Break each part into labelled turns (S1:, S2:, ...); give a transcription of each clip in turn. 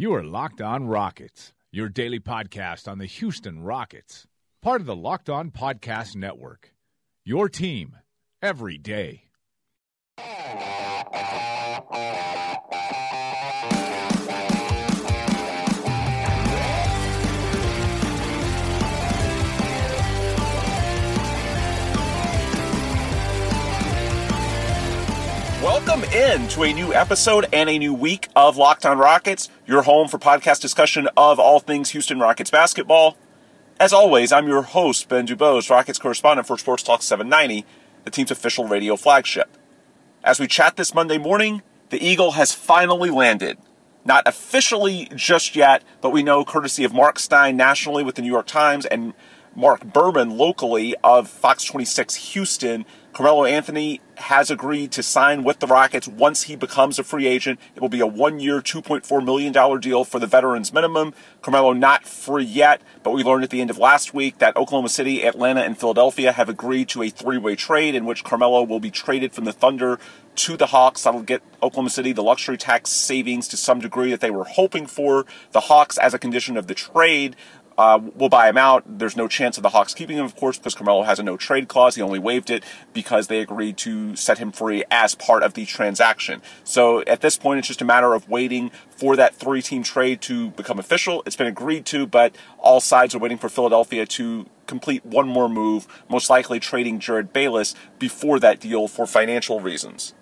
S1: You are Locked On Rockets, your daily podcast on the Houston Rockets, part of the Locked On Podcast Network. Your team every day.
S2: Welcome in to a new episode and a new week of Locked On Rockets, your home for podcast discussion of all things Houston Rockets basketball. As always, I'm your host, Ben Dubose, Rockets correspondent for Sports Talk 790, the team's official radio flagship. As we chat this Monday morning, the Eagle has finally landed. Not officially just yet, but we know courtesy of Marc Stein nationally with the New York Times and Mark Berman locally of Fox 26 Houston Carmelo Anthony has agreed to sign with the Rockets once he becomes a free agent. It will be a one year, $2.4 million deal for the veterans minimum. Carmelo not free yet, but we learned at the end of last week that Oklahoma City, Atlanta, and Philadelphia have agreed to a three way trade in which Carmelo will be traded from the Thunder to the Hawks. That'll get Oklahoma City the luxury tax savings to some degree that they were hoping for. The Hawks, as a condition of the trade, uh, we'll buy him out. There's no chance of the Hawks keeping him, of course, because Carmelo has a no trade clause. He only waived it because they agreed to set him free as part of the transaction. So at this point, it's just a matter of waiting for that three team trade to become official. It's been agreed to, but all sides are waiting for Philadelphia to complete one more move, most likely trading Jerryd Bayless before that deal for financial reasons.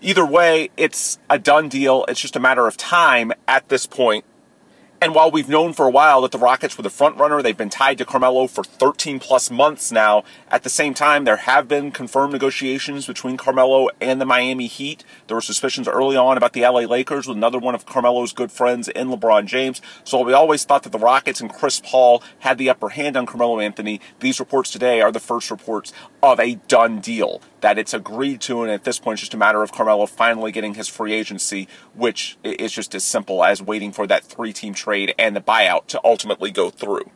S2: Either way, it's a done deal. It's just a matter of time at this point and while we've known for a while that the Rockets were the front runner, they've been tied to Carmelo for 13 plus months now. At the same time, there have been confirmed negotiations between Carmelo and the Miami Heat. There were suspicions early on about the LA Lakers with another one of Carmelo's good friends in LeBron James. So we always thought that the Rockets and Chris Paul had the upper hand on Carmelo Anthony. These reports today are the first reports of a done deal that it's agreed to, and at this point, it's just a matter of Carmelo finally getting his free agency, which is just as simple as waiting for that three team trade and the buyout to ultimately go through.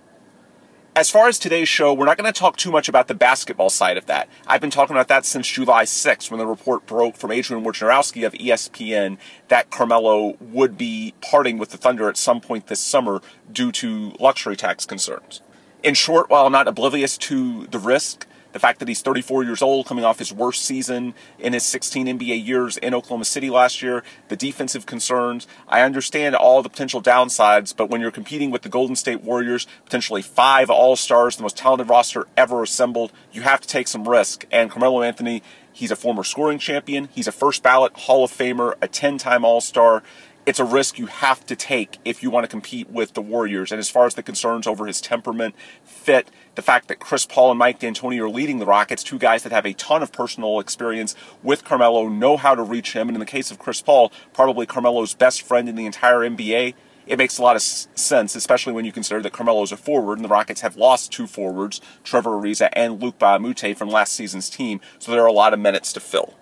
S2: As far as today's show, we're not going to talk too much about the basketball side of that. I've been talking about that since July 6th when the report broke from Adrian Wojnarowski of ESPN that Carmelo would be parting with the Thunder at some point this summer due to luxury tax concerns. In short, while not oblivious to the risk, the fact that he's 34 years old, coming off his worst season in his 16 NBA years in Oklahoma City last year, the defensive concerns. I understand all the potential downsides, but when you're competing with the Golden State Warriors, potentially five All Stars, the most talented roster ever assembled, you have to take some risk. And Carmelo Anthony, he's a former scoring champion, he's a first ballot Hall of Famer, a 10 time All Star it's a risk you have to take if you want to compete with the Warriors. And as far as the concerns over his temperament, fit, the fact that Chris Paul and Mike D'Antoni are leading the Rockets, two guys that have a ton of personal experience with Carmelo, know how to reach him. And in the case of Chris Paul, probably Carmelo's best friend in the entire NBA. It makes a lot of sense, especially when you consider that Carmelo's a forward and the Rockets have lost two forwards, Trevor Ariza and Luc Moute from last season's team, so there are a lot of minutes to fill.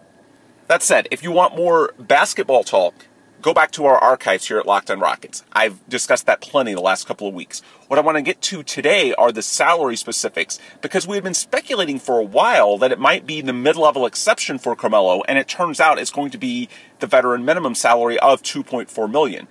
S2: That said, if you want more basketball talk, go back to our archives here at Locked on Rockets. I've discussed that plenty the last couple of weeks. What I want to get to today are the salary specifics because we had been speculating for a while that it might be the mid-level exception for Carmelo, and it turns out it's going to be the veteran minimum salary of 2.4 million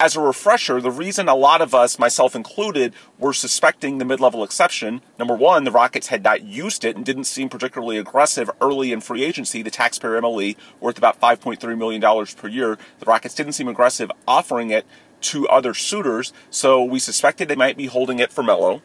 S2: as a refresher, the reason a lot of us, myself included, were suspecting the mid level exception number one, the Rockets had not used it and didn't seem particularly aggressive early in free agency. The taxpayer MLE, worth about $5.3 million per year, the Rockets didn't seem aggressive offering it to other suitors, so we suspected they might be holding it for Melo.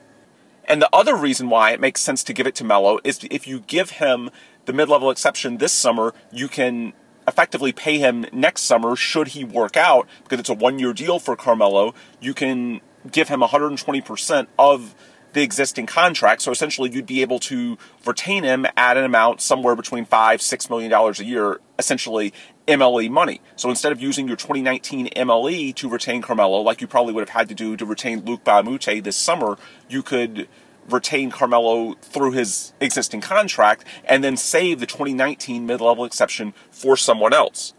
S2: And the other reason why it makes sense to give it to Melo is if you give him the mid level exception this summer, you can effectively pay him next summer should he work out because it's a one year deal for Carmelo. You can give him 120% of the existing contract. So essentially, you'd be able to retain him at an amount somewhere between five, six million dollars a year, essentially MLE money. So instead of using your 2019 MLE to retain Carmelo, like you probably would have had to do to retain Luc Moute this summer, you could retain Carmelo through his existing contract and then save the 2019 mid level exception for someone else.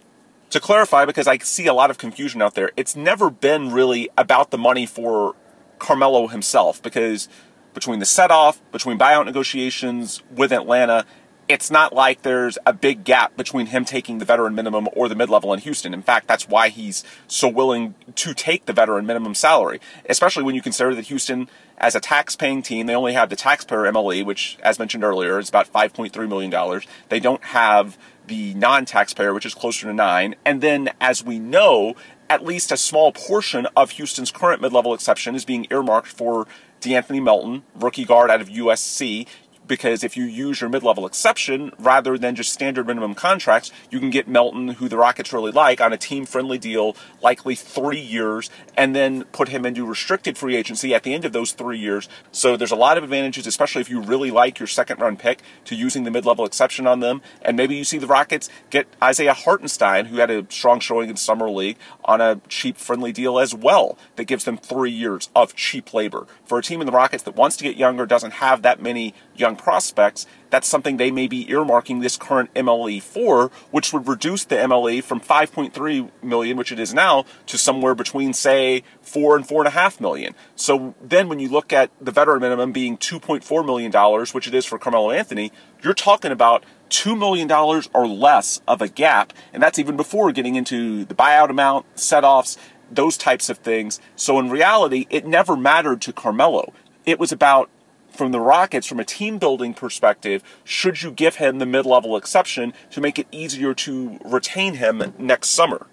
S2: To clarify, because I see a lot of confusion out there, it's never been really about the money for Carmelo himself because between the set off, between buyout negotiations with Atlanta, it's not like there's a big gap between him taking the veteran minimum or the mid level in Houston. In fact, that's why he's so willing to take the veteran minimum salary, especially when you consider that Houston, as a tax paying team, they only have the taxpayer MLE, which, as mentioned earlier, is about $5.3 million. They don't have the non taxpayer, which is closer to nine. And then, as we know, at least a small portion of Houston's current mid level exception is being earmarked for De'Anthony Melton, rookie guard out of USC because if you use your mid-level exception rather than just standard minimum contracts, you can get Melton, who the Rockets really like, on a team-friendly deal, likely three years, and then put him into restricted free agency at the end of those three years. So there's a lot of advantages, especially if you really like your second-round pick, to using the mid-level exception on them. And maybe you see the Rockets get Isaiah Hartenstein, who had a strong showing in summer league, on a cheap, friendly deal as well that gives them three years of cheap labor for a team in the Rockets that wants to get younger, doesn't have that many young prospects, that's something they may be earmarking this current MLE for, which would reduce the MLE from 5.3 million, which it is now, to somewhere between, say, four and four and a half million. So then when you look at the veteran minimum being 2.4 million dollars, which it is for Carmelo Anthony, you're talking about $2 million or less of a gap, and that's even before getting into the buyout amount, set offs, those types of things. So in reality, it never mattered to Carmelo. It was about from the Rockets, from a team building perspective, should you give him the mid level exception to make it easier to retain him next summer?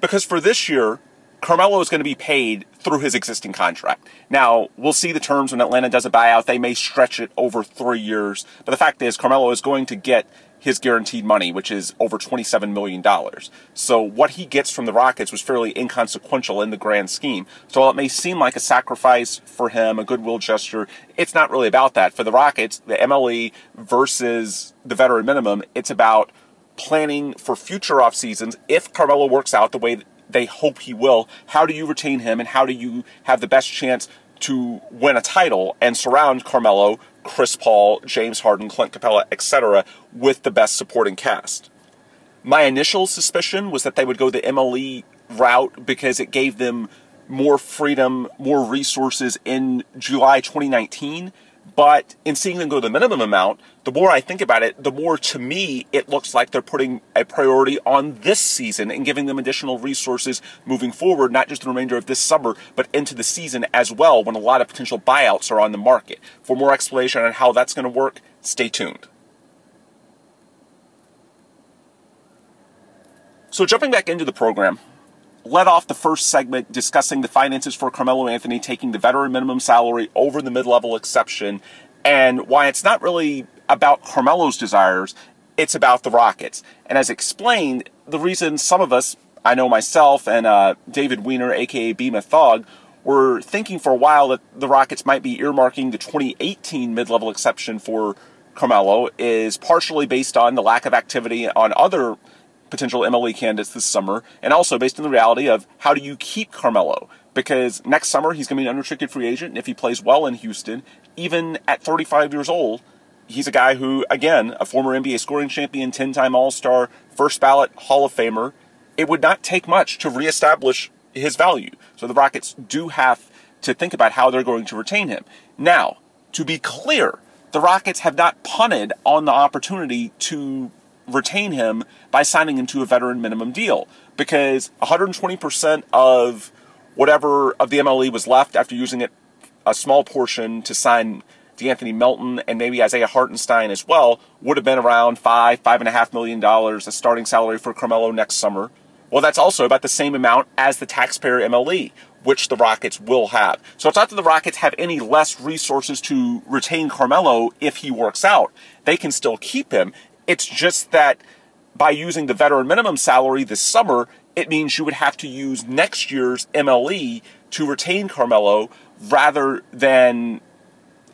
S2: Because for this year, Carmelo is going to be paid through his existing contract. Now, we'll see the terms when Atlanta does a buyout. They may stretch it over three years. But the fact is, Carmelo is going to get his guaranteed money, which is over $27 million. So what he gets from the Rockets was fairly inconsequential in the grand scheme. So while it may seem like a sacrifice for him, a goodwill gesture, it's not really about that. For the Rockets, the MLE versus the veteran minimum, it's about planning for future off seasons. If Carmelo works out the way they hope he will, how do you retain him and how do you have the best chance to win a title and surround Carmelo Chris Paul, James Harden, Clint Capela, etc., with the best supporting cast. My initial suspicion was that they would go the MLE route because it gave them more freedom, more resources in July 2019 but in seeing them go the minimum amount, the more I think about it, the more to me it looks like they're putting a priority on this season and giving them additional resources moving forward, not just the remainder of this summer, but into the season as well when a lot of potential buyouts are on the market. For more explanation on how that's going to work, stay tuned. So, jumping back into the program, led off the first segment discussing the finances for Carmelo Anthony taking the veteran minimum salary over the mid level exception and why it's not really about Carmelo's desires, it's about the Rockets. And as explained, the reason some of us, I know myself and uh, David Weiner, aka Bema Thog, were thinking for a while that the Rockets might be earmarking the 2018 mid level exception for Carmelo is partially based on the lack of activity on other potential MLE candidates this summer, and also based on the reality of how do you keep Carmelo? Because next summer he's going to be an unrestricted free agent, and if he plays well in Houston, even at 35 years old, he's a guy who, again, a former NBA scoring champion, 10 time All Star, first ballot Hall of Famer. It would not take much to reestablish his value. So the Rockets do have to think about how they're going to retain him. Now, to be clear, the Rockets have not punted on the opportunity to retain him by signing him to a veteran minimum deal because 120% of whatever of the MLE was left after using it a small portion to sign De'Anthony Melton and maybe Isaiah Hartenstein as well would have been around five, five and a half million dollars, a starting salary for Carmelo next summer. Well, that's also about the same amount as the taxpayer MLE, which the Rockets will have. So it's not that the Rockets have any less resources to retain Carmelo if he works out. They can still keep him. It's just that by using the veteran minimum salary this summer, it means you would have to use next year's MLE to retain Carmelo rather than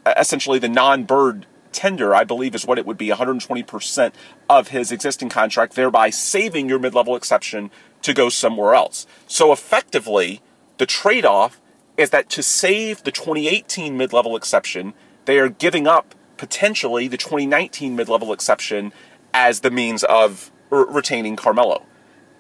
S2: essentially the non bird tender, I believe is what it would be 120% of his existing contract, thereby saving your mid level exception to go somewhere else. So effectively, the trade off is that to save the 2018 mid level exception, they are giving up potentially the 2019 mid level exception as the means of r- retaining Carmelo.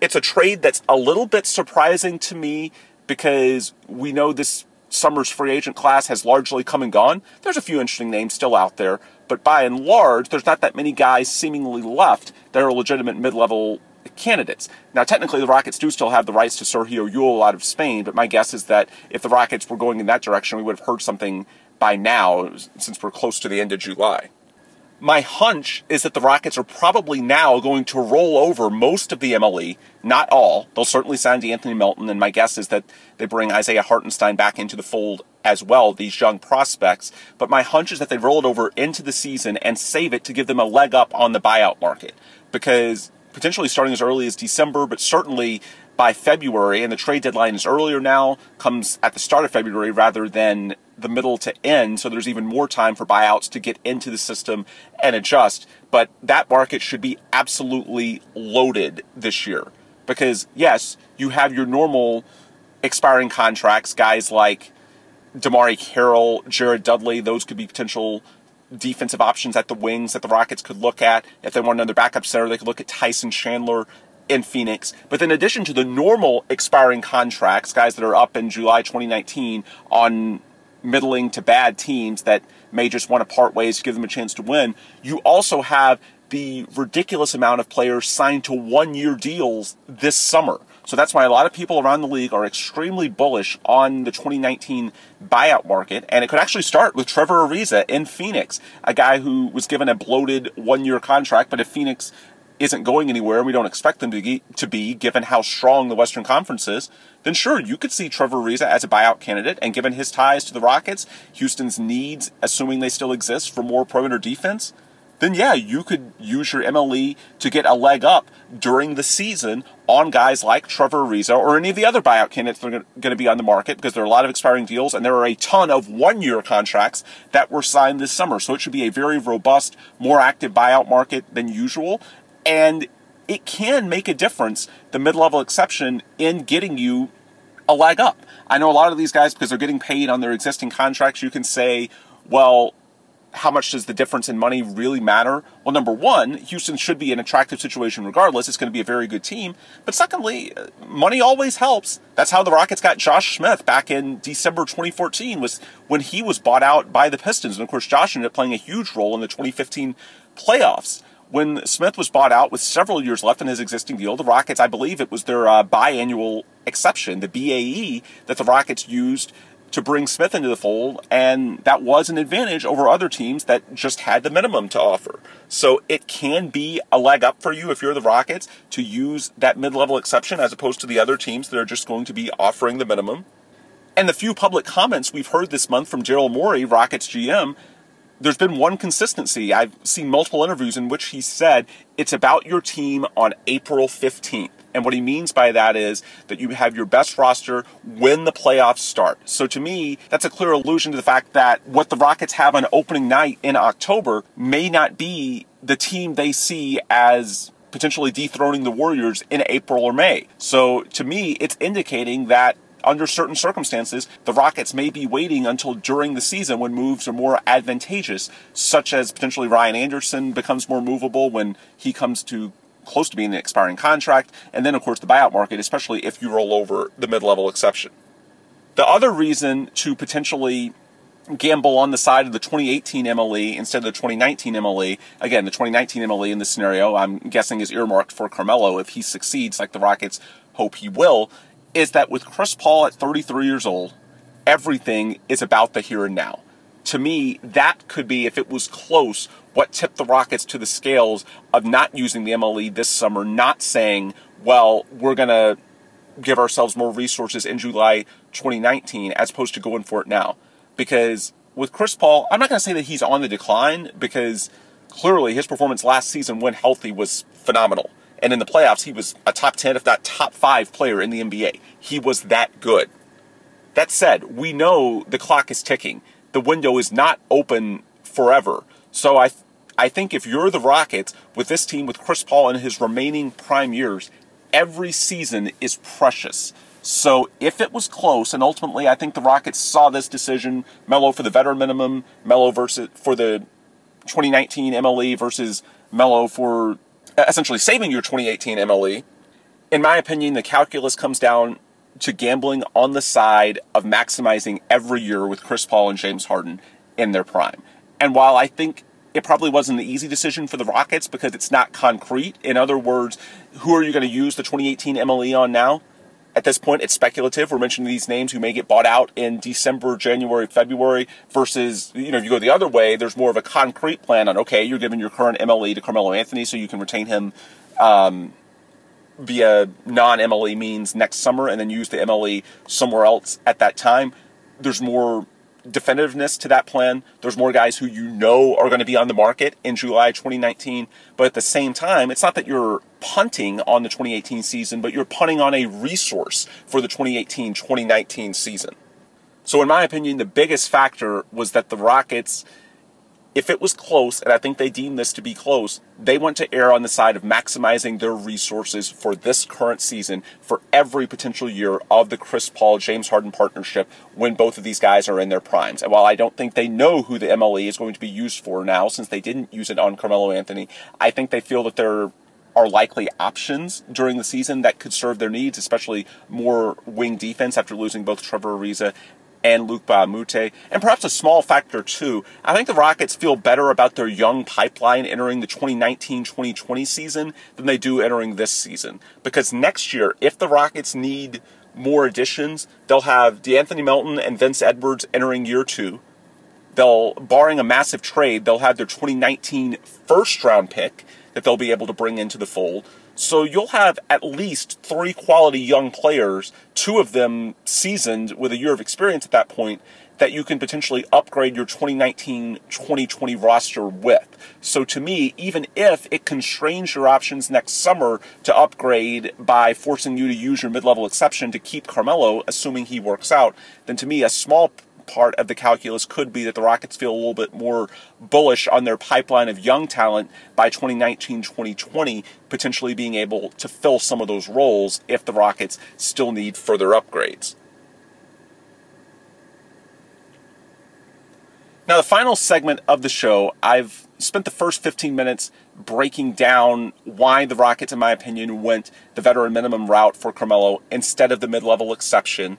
S2: It's a trade that's a little bit surprising to me because we know this summer's free agent class has largely come and gone. There's a few interesting names still out there, but by and large, there's not that many guys seemingly left that are legitimate mid-level candidates. Now, technically, the Rockets do still have the rights to Sergio Llull out of Spain, but my guess is that if the Rockets were going in that direction, we would have heard something by now, since we're close to the end of July. My hunch is that the Rockets are probably now going to roll over most of the MLE, not all. They'll certainly sign Anthony Melton, and my guess is that they bring Isaiah Hartenstein back into the fold as well, these young prospects. But my hunch is that they roll it over into the season and save it to give them a leg up on the buyout market. Because potentially starting as early as December, but certainly by February, and the trade deadline is earlier now, comes at the start of February rather than the middle to end, so there's even more time for buyouts to get into the system and adjust. But that market should be absolutely loaded this year. Because, yes, you have your normal expiring contracts, guys like DeMarre Carroll, Jared Dudley, those could be potential defensive options at the wings that the Rockets could look at. If they want another backup center, they could look at Tyson Chandler in Phoenix. But in addition to the normal expiring contracts, guys that are up in July 2019 on middling to bad teams that may just want to part ways to give them a chance to win, you also have the ridiculous amount of players signed to one year deals this summer. So that's why a lot of people around the league are extremely bullish on the 2019 buyout market. And it could actually start with Trevor Ariza in Phoenix, a guy who was given a bloated one year contract. But if Phoenix isn't going anywhere, and we don't expect them to to be, given how strong the Western Conference is, then sure, you could see Trevor Ariza as a buyout candidate. And given his ties to the Rockets, Houston's needs, assuming they still exist, for more perimeter defense, then yeah, you could use your MLE to get a leg up during the season on guys like Trevor Ariza or any of the other buyout candidates that are going to be on the market because there are a lot of expiring deals and there are a ton of one year contracts that were signed this summer. So it should be a very robust, more active buyout market than usual. And it can make a difference, the mid level exception, in getting you a leg up. I know a lot of these guys, because they're getting paid on their existing contracts, you can say, well, how much does the difference in money really matter? Well, number one, Houston should be an attractive situation regardless. It's going to be a very good team. But secondly, uh, money always helps. That's how the Rockets got Josh Smith back in December 2014 was when he was bought out by the Pistons. And of course, Josh ended up playing a huge role in the 2015 playoffs. When Smith was bought out with several years left in his existing deal, the Rockets, I believe it was their uh, biannual exception, the BAE, that the Rockets used to bring Smith into the fold, and that was an advantage over other teams that just had the minimum to offer. So it can be a leg up for you if you're the Rockets to use that mid level exception as opposed to the other teams that are just going to be offering the minimum. And the few public comments we've heard this month from Daryl Morey, Rockets GM, there's been one consistency. I've seen multiple interviews in which he said it's about your team on April 15th. And what he means by that is that you have your best roster when the playoffs start. So to me, that's a clear allusion to the fact that what the Rockets have on opening night in October may not be the team they see as potentially dethroning the Warriors in April or May. So to me, it's indicating that under certain circumstances, the Rockets may be waiting until during the season when moves are more advantageous, such as potentially Ryan Anderson becomes more movable when he comes to close to being an expiring contract, and then, of course, the buyout market, especially if you roll over the mid level exception. The other reason to potentially gamble on the side of the 2018 MLE instead of the 2019 MLE, again, the 2019 MLE in this scenario, I'm guessing is earmarked for Carmelo if he succeeds, like the Rockets hope he will, is that with Chris Paul at 33 years old, everything is about the here and now. To me, that could be, if it was close, what tipped the Rockets to the scales of not using the MLE this summer, not saying, well, we're going to give ourselves more resources in July 2019 as opposed to going for it now. Because with Chris Paul, I'm not going to say that he's on the decline because clearly his performance last season when healthy was phenomenal. And in the playoffs, he was a top 10, if not top 5 player in the NBA. He was that good. That said, we know the clock is ticking. The window is not open forever. So I I think if you're the Rockets with this team with Chris Paul in his remaining prime years, every season is precious. So if it was close, and ultimately I think the Rockets saw this decision, Melo for the veteran minimum, Melo versus for the 2019 MLE versus Melo for essentially saving your 2018 MLE. In my opinion, the calculus comes down to gambling on the side of maximizing every year with Chris Paul and James Harden in their prime. And while I think it probably wasn't the easy decision for the Rockets because it's not concrete, in other words, who are you going to use the 2018 MLE on now? At this point, it's speculative. We're mentioning these names who may get bought out in December, January, February, versus, you know, if you go the other way, there's more of a concrete plan on, okay, you're giving your current MLE to Carmelo Anthony so you can retain him um, via non MLE means next summer and then use the MLE somewhere else at that time. There's more definitiveness to that plan. There's more guys who you know are going to be on the market in July 2019. But at the same time, it's not that you're punting on the 2018 season, but you're punting on a resource for the 2018 2019 season. So, in my opinion, the biggest factor was that the Rockets if it was close, and I think they deemed this to be close, they want to err on the side of maximizing their resources for this current season for every potential year of the Chris Paul James Harden partnership when both of these guys are in their primes. And while I don't think they know who the MLE is going to be used for now, since they didn't use it on Carmelo Anthony, I think they feel that there are likely options during the season that could serve their needs, especially more wing defense after losing both Trevor Ariza and Luc Mbah. And perhaps a small factor too, I think the Rockets feel better about their young pipeline entering the 2019-2020 season than they do entering this season. Because next year, if the Rockets need more additions, they'll have De'Anthony Melton and Vince Edwards entering year two. They'll, barring a massive trade, they'll have their 2019 first round pick that they'll be able to bring into the fold. So you'll have at least three quality young players, two of them seasoned with a year of experience at that point, that you can potentially upgrade your 2019 2020 roster with. So to me, even if it constrains your options next summer to upgrade by forcing you to use your mid level exception to keep Carmelo, assuming he works out, then to me, a small part of the calculus could be that the Rockets feel a little bit more bullish on their pipeline of young talent by 2019 2020, potentially being able to fill some of those roles if the Rockets still need further upgrades. Now, the final segment of the show, I've spent the first 15 minutes breaking down why the Rockets, in my opinion, went the veteran minimum route for Carmelo instead of the mid level exception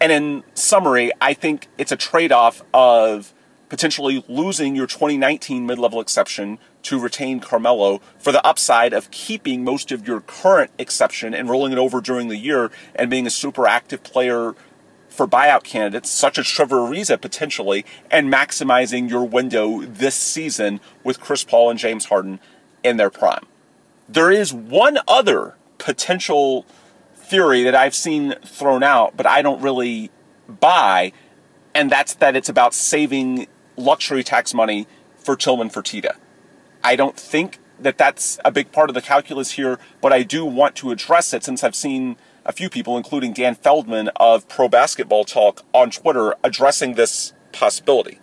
S2: and in summary, I think it's a trade off of potentially losing your 2019 mid level exception to retain Carmelo for the upside of keeping most of your current exception and rolling it over during the year and being a super active player for buyout candidates such as Trevor Ariza potentially and maximizing your window this season with Chris Paul and James Harden in their prime. There is one other potential theory that I've seen thrown out, but I don't really buy, and that's that it's about saving luxury tax money for Tillman Fertitta. I don't think that that's a big part of the calculus here, but I do want to address it since I've seen a few people, including Dan Feldman of Pro Basketball Talk on Twitter, addressing this possibility.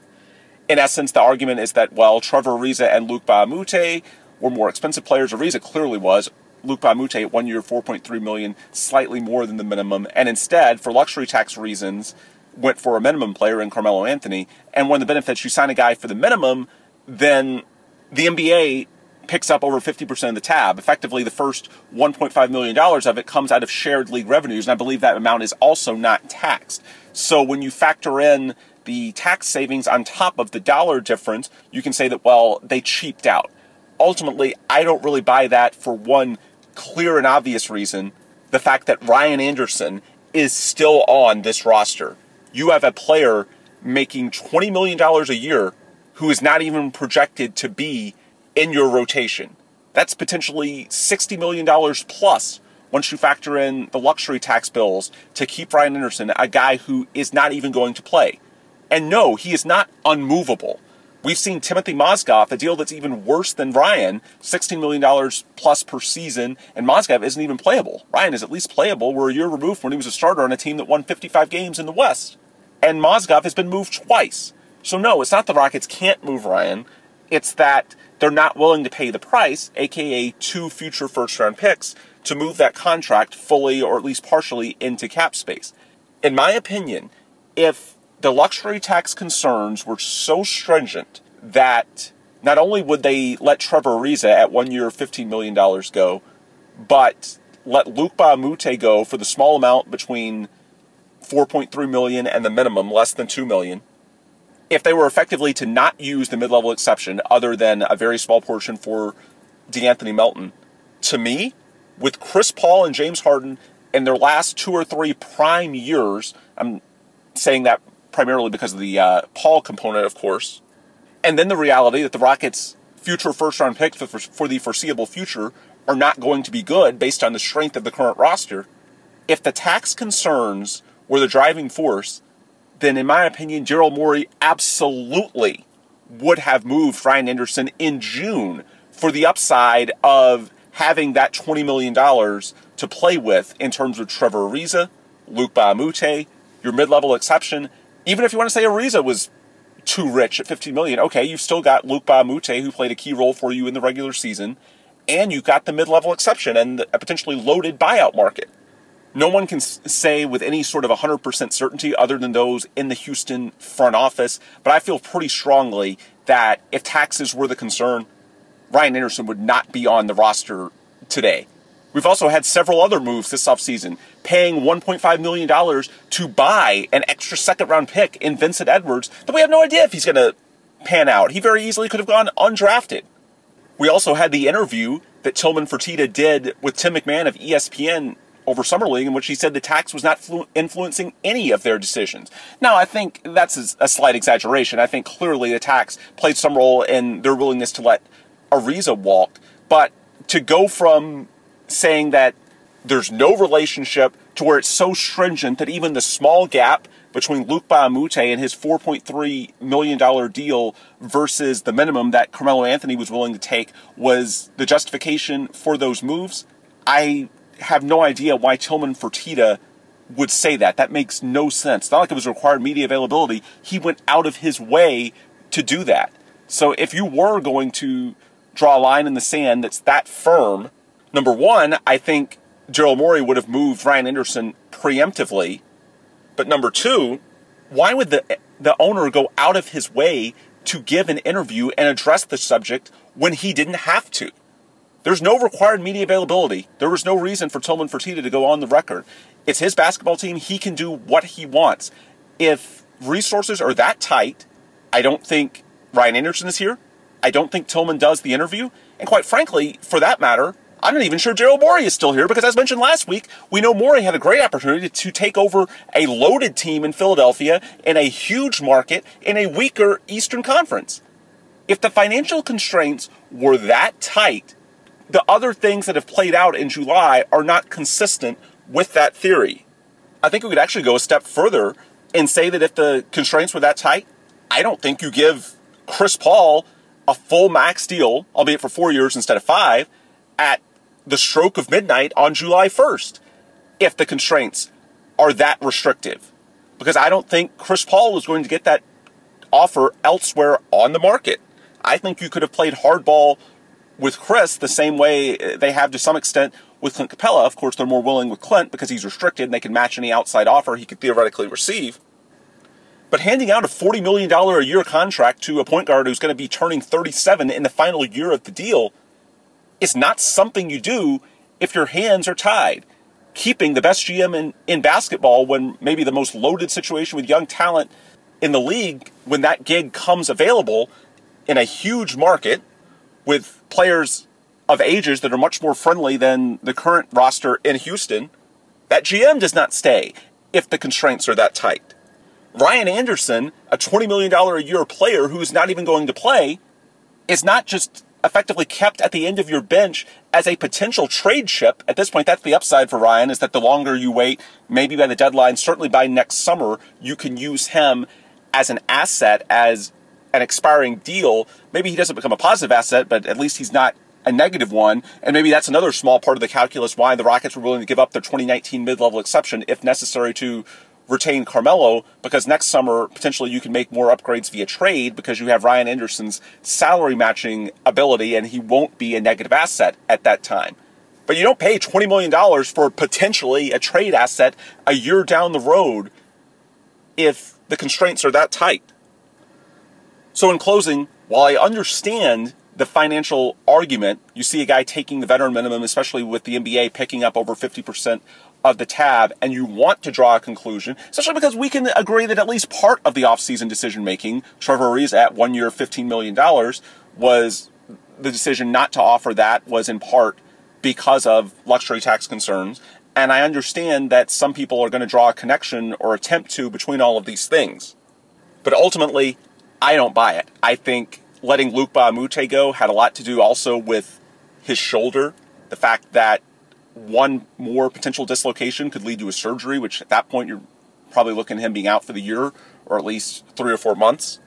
S2: In essence, the argument is that, well, Trevor Ariza and Luc Moute were more expensive players. Ariza clearly was. A Moute one year 4.3 million, slightly more than the minimum, and instead, for luxury tax reasons, went for a minimum player in Carmelo Anthony. And one of the benefits, you sign a guy for the minimum, then the NBA picks up over 50% of the tab. Effectively, the first $1.5 million of it comes out of shared league revenues, and I believe that amount is also not taxed. So when you factor in the tax savings on top of the dollar difference, you can say that, well, they cheaped out. Ultimately, I don't really buy that for one clear and obvious reason the fact that Ryan Anderson is still on this roster. You have a player making $20 million a year who is not even projected to be in your rotation. That's potentially $60 million plus once you factor in the luxury tax bills to keep Ryan Anderson, a guy who is not even going to play. And no, he is not unmovable. We've seen Timofey Mozgov, a deal that's even worse than Ryan, $16 million plus per season, and Mozgov isn't even playable. Ryan is at least playable. We're a year removed when he was a starter on a team that won 55 games in the West. And Mozgov has been moved twice. So, no, it's not the Rockets can't move Ryan. It's that they're not willing to pay the price, aka two future first round picks, to move that contract fully or at least partially into cap space. In my opinion, if the luxury tax concerns were so stringent that not only would they let Trevor Ariza at one year $15 million go, but let Luc Mbah go for the small amount between 4.3 million and the minimum less than 2 million, if they were effectively to not use the mid-level exception other than a very small portion for De'Anthony Melton, to me, with Chris Paul and James Harden in their last two or three prime years, I'm saying that primarily because of the uh, Paul component, of course, and then the reality that the Rockets' future first-round picks for, for the foreseeable future are not going to be good based on the strength of the current roster. If the tax concerns were the driving force, then in my opinion, Daryl Morey absolutely would have moved Ryan Anderson in June for the upside of having that $20 million to play with in terms of Trevor Ariza, Luc Mbah a Moute, your mid-level exception. Even if you want to say Ariza was too rich at 15 million, okay, you've still got Luke a who played a key role for you in the regular season, and you've got the mid-level exception and a potentially loaded buyout market no one can say with any sort of 100% certainty other than those in the Houston front office, but I feel pretty strongly that if taxes were the concern, Ryan Anderson would not be on the roster today. We've also had several other moves this offseason, paying $1.5 million to buy an extra second round pick in Vincent Edwards that we have no idea if he's going to pan out. He very easily could have gone undrafted. We also had the interview that Tillman Fertitta did with Tim McMahon of ESPN over Summer League in which he said the tax was not flu- influencing any of their decisions. Now, I think that's a slight exaggeration. I think clearly the tax played some role in their willingness to let Ariza walk, but to go from saying that there's no relationship to where it's so stringent that even the small gap between Luc Moute and his $4.3 million deal versus the minimum that Carmelo Anthony was willing to take was the justification for those moves. I have no idea why Tillman Fertitta would say that. That makes no sense. Not like it was required media availability. He went out of his way to do that. So if you were going to draw a line in the sand that's that firm, number one, I think Daryl Morey would have moved Ryan Anderson preemptively. But number two, why would the the owner go out of his way to give an interview and address the subject when he didn't have to? There's no required media availability. There was no reason for Tillman Fertitta to go on the record. It's his basketball team. He can do what he wants. If resources are that tight, I don't think Ryan Anderson is here. I don't think Tillman does the interview. And quite frankly, for that matter, I'm not even sure Daryl Morey is still here because, as mentioned last week, we know Morey had a great opportunity to take over a loaded team in Philadelphia in a huge market in a weaker Eastern Conference. If the financial constraints were that tight, the other things that have played out in July are not consistent with that theory. I think we could actually go a step further and say that if the constraints were that tight, I don't think you give Chris Paul a full max deal, albeit for four years instead of five, at the stroke of midnight on July 1st, if the constraints are that restrictive. Because I don't think Chris Paul is going to get that offer elsewhere on the market. I think you could have played hardball with Chris the same way uh, they have to some extent with Clint Capela. Of course, they're more willing with Clint because he's restricted and they can match any outside offer he could theoretically receive. But handing out a $40 million a year contract to a point guard who's going to be turning 37 in the final year of the deal is not something you do if your hands are tied. Keeping the best GM in, in basketball when maybe the most loaded situation with young talent in the league, when that gig comes available in a huge market with players of ages that are much more friendly than the current roster in Houston, that GM does not stay if the constraints are that tight. Ryan Anderson, a $20 million a year player who's not even going to play, is not just effectively kept at the end of your bench as a potential trade chip. At this point, that's the upside for Ryan is that the longer you wait, maybe by the deadline, certainly by next summer, you can use him as an asset, as an expiring deal, maybe he doesn't become a positive asset, but at least he's not a negative one. And maybe that's another small part of the calculus why the Rockets were willing to give up their 2019 mid level exception if necessary to retain Carmelo, because next summer, potentially you can make more upgrades via trade because you have Ryan Anderson's salary matching ability and he won't be a negative asset at that time. But you don't pay $20 million for potentially a trade asset a year down the road if the constraints are that tight. So, in closing, while I understand the financial argument. You see a guy taking the veteran minimum, especially with the NBA picking up over 50% of the tab, and you want to draw a conclusion, especially because we can agree that at least part of the offseason decision making, Trevor Ariza at one year, $15 million, was the decision not to offer that was in part because of luxury tax concerns. And I understand that some people are going to draw a connection or attempt to between all of these things. But ultimately, I don't buy it. I think letting Luc Mbah go had a lot to do also with his shoulder. The fact that one more potential dislocation could lead to a surgery, which at that point you're probably looking at him being out for the year or at least three or four months.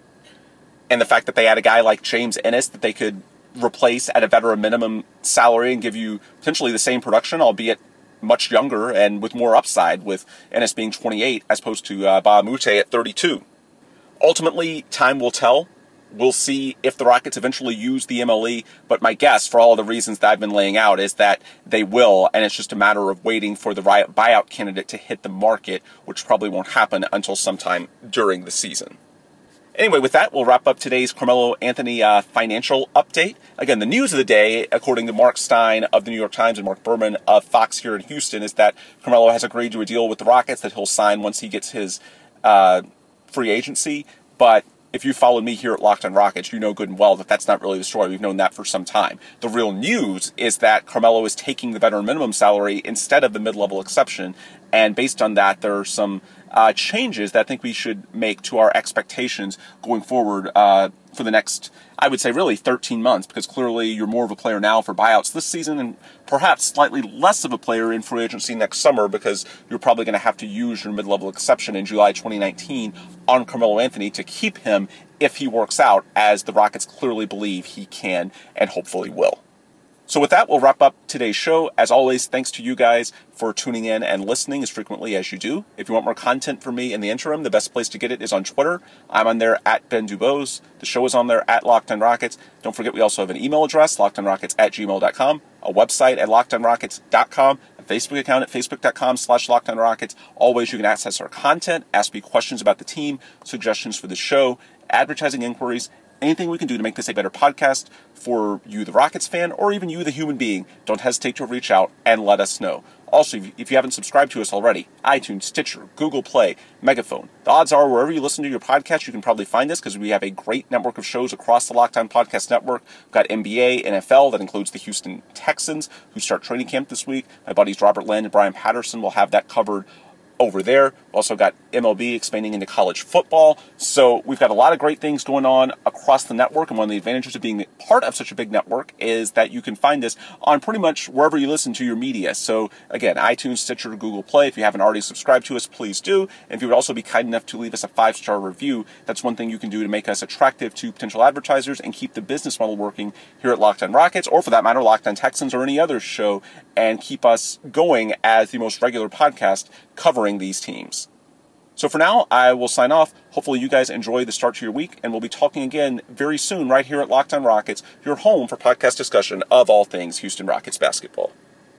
S2: And the fact that they had a guy like James Ennis that they could replace at a veteran minimum salary and give you potentially the same production, albeit much younger and with more upside, with Ennis being 28 as opposed to uh, Mbah Moute at 32. Ultimately, time will tell. We'll see if the Rockets eventually use the MLE, but my guess, for all the reasons that I've been laying out, is that they will, and it's just a matter of waiting for the buyout candidate to hit the market, which probably won't happen until sometime during the season. Anyway, with that, we'll wrap up today's Carmelo Anthony uh, financial update. Again, the news of the day, according to Marc Stein of the New York Times and Mark Berman of Fox here in Houston, is that Carmelo has agreed to a deal with the Rockets that he'll sign once he gets his uh, free agency. But if you followed me here at Locked on Rockets, you know good and well that that's not really the story. We've known that for some time. The real news is that Carmelo is taking the veteran minimum salary instead of the mid-level exception, and based on that, there are some uh, changes that I think we should make to our expectations going forward uh, for the next, I would say, really 13 months, because clearly you're more of a player now for buyouts this season and perhaps slightly less of a player in free agency next summer because you're probably going to have to use your mid level exception in July 2019 on Carmelo Anthony to keep him if he works out, as the Rockets clearly believe he can and hopefully will. So, with that, we'll wrap up today's show. As always, thanks to you guys for tuning in and listening as frequently as you do. If you want more content from me in the interim, the best place to get it is on Twitter. I'm on there at Ben Dubose. The show is on there at Locked on Rockets. Don't forget, we also have an email address, lockedonrockets at gmail.com, a website at lockedonrockets.com, a Facebook account at facebook.com slash lockedonrockets. Always, you can access our content, ask me questions about the team, suggestions for the show, advertising inquiries, anything we can do to make this a better podcast for you, the Rockets fan, or even you, the human being, don't hesitate to reach out and let us know. Also, if you haven't subscribed to us already, iTunes, Stitcher, Google Play, Megaphone. The odds are wherever you listen to your podcast, you can probably find us because we have a great network of shows across the Locked On Podcast Network. We've got NBA, NFL, that includes the Houston Texans, who start training camp this week. My buddies Robert Lynn and Brian Patterson will have that covered over there. Also got MLB expanding into college football. So we've got a lot of great things going on across the network. And one of the advantages of being part of such a big network is that you can find this on pretty much wherever you listen to your media. So again, iTunes, Stitcher, Google Play. If you haven't already subscribed to us, please do. And if you would also be kind enough to leave us a five star review, that's one thing you can do to make us attractive to potential advertisers and keep the business model working here at Locked On Rockets, or for that matter, Locked On Texans or any other show, and keep us going as the most regular podcast covering these teams. So for now, I will sign off. Hopefully, you guys enjoy the start to your week, and we'll be talking again very soon right here at Locked On Rockets, your home for podcast discussion of all things Houston Rockets basketball.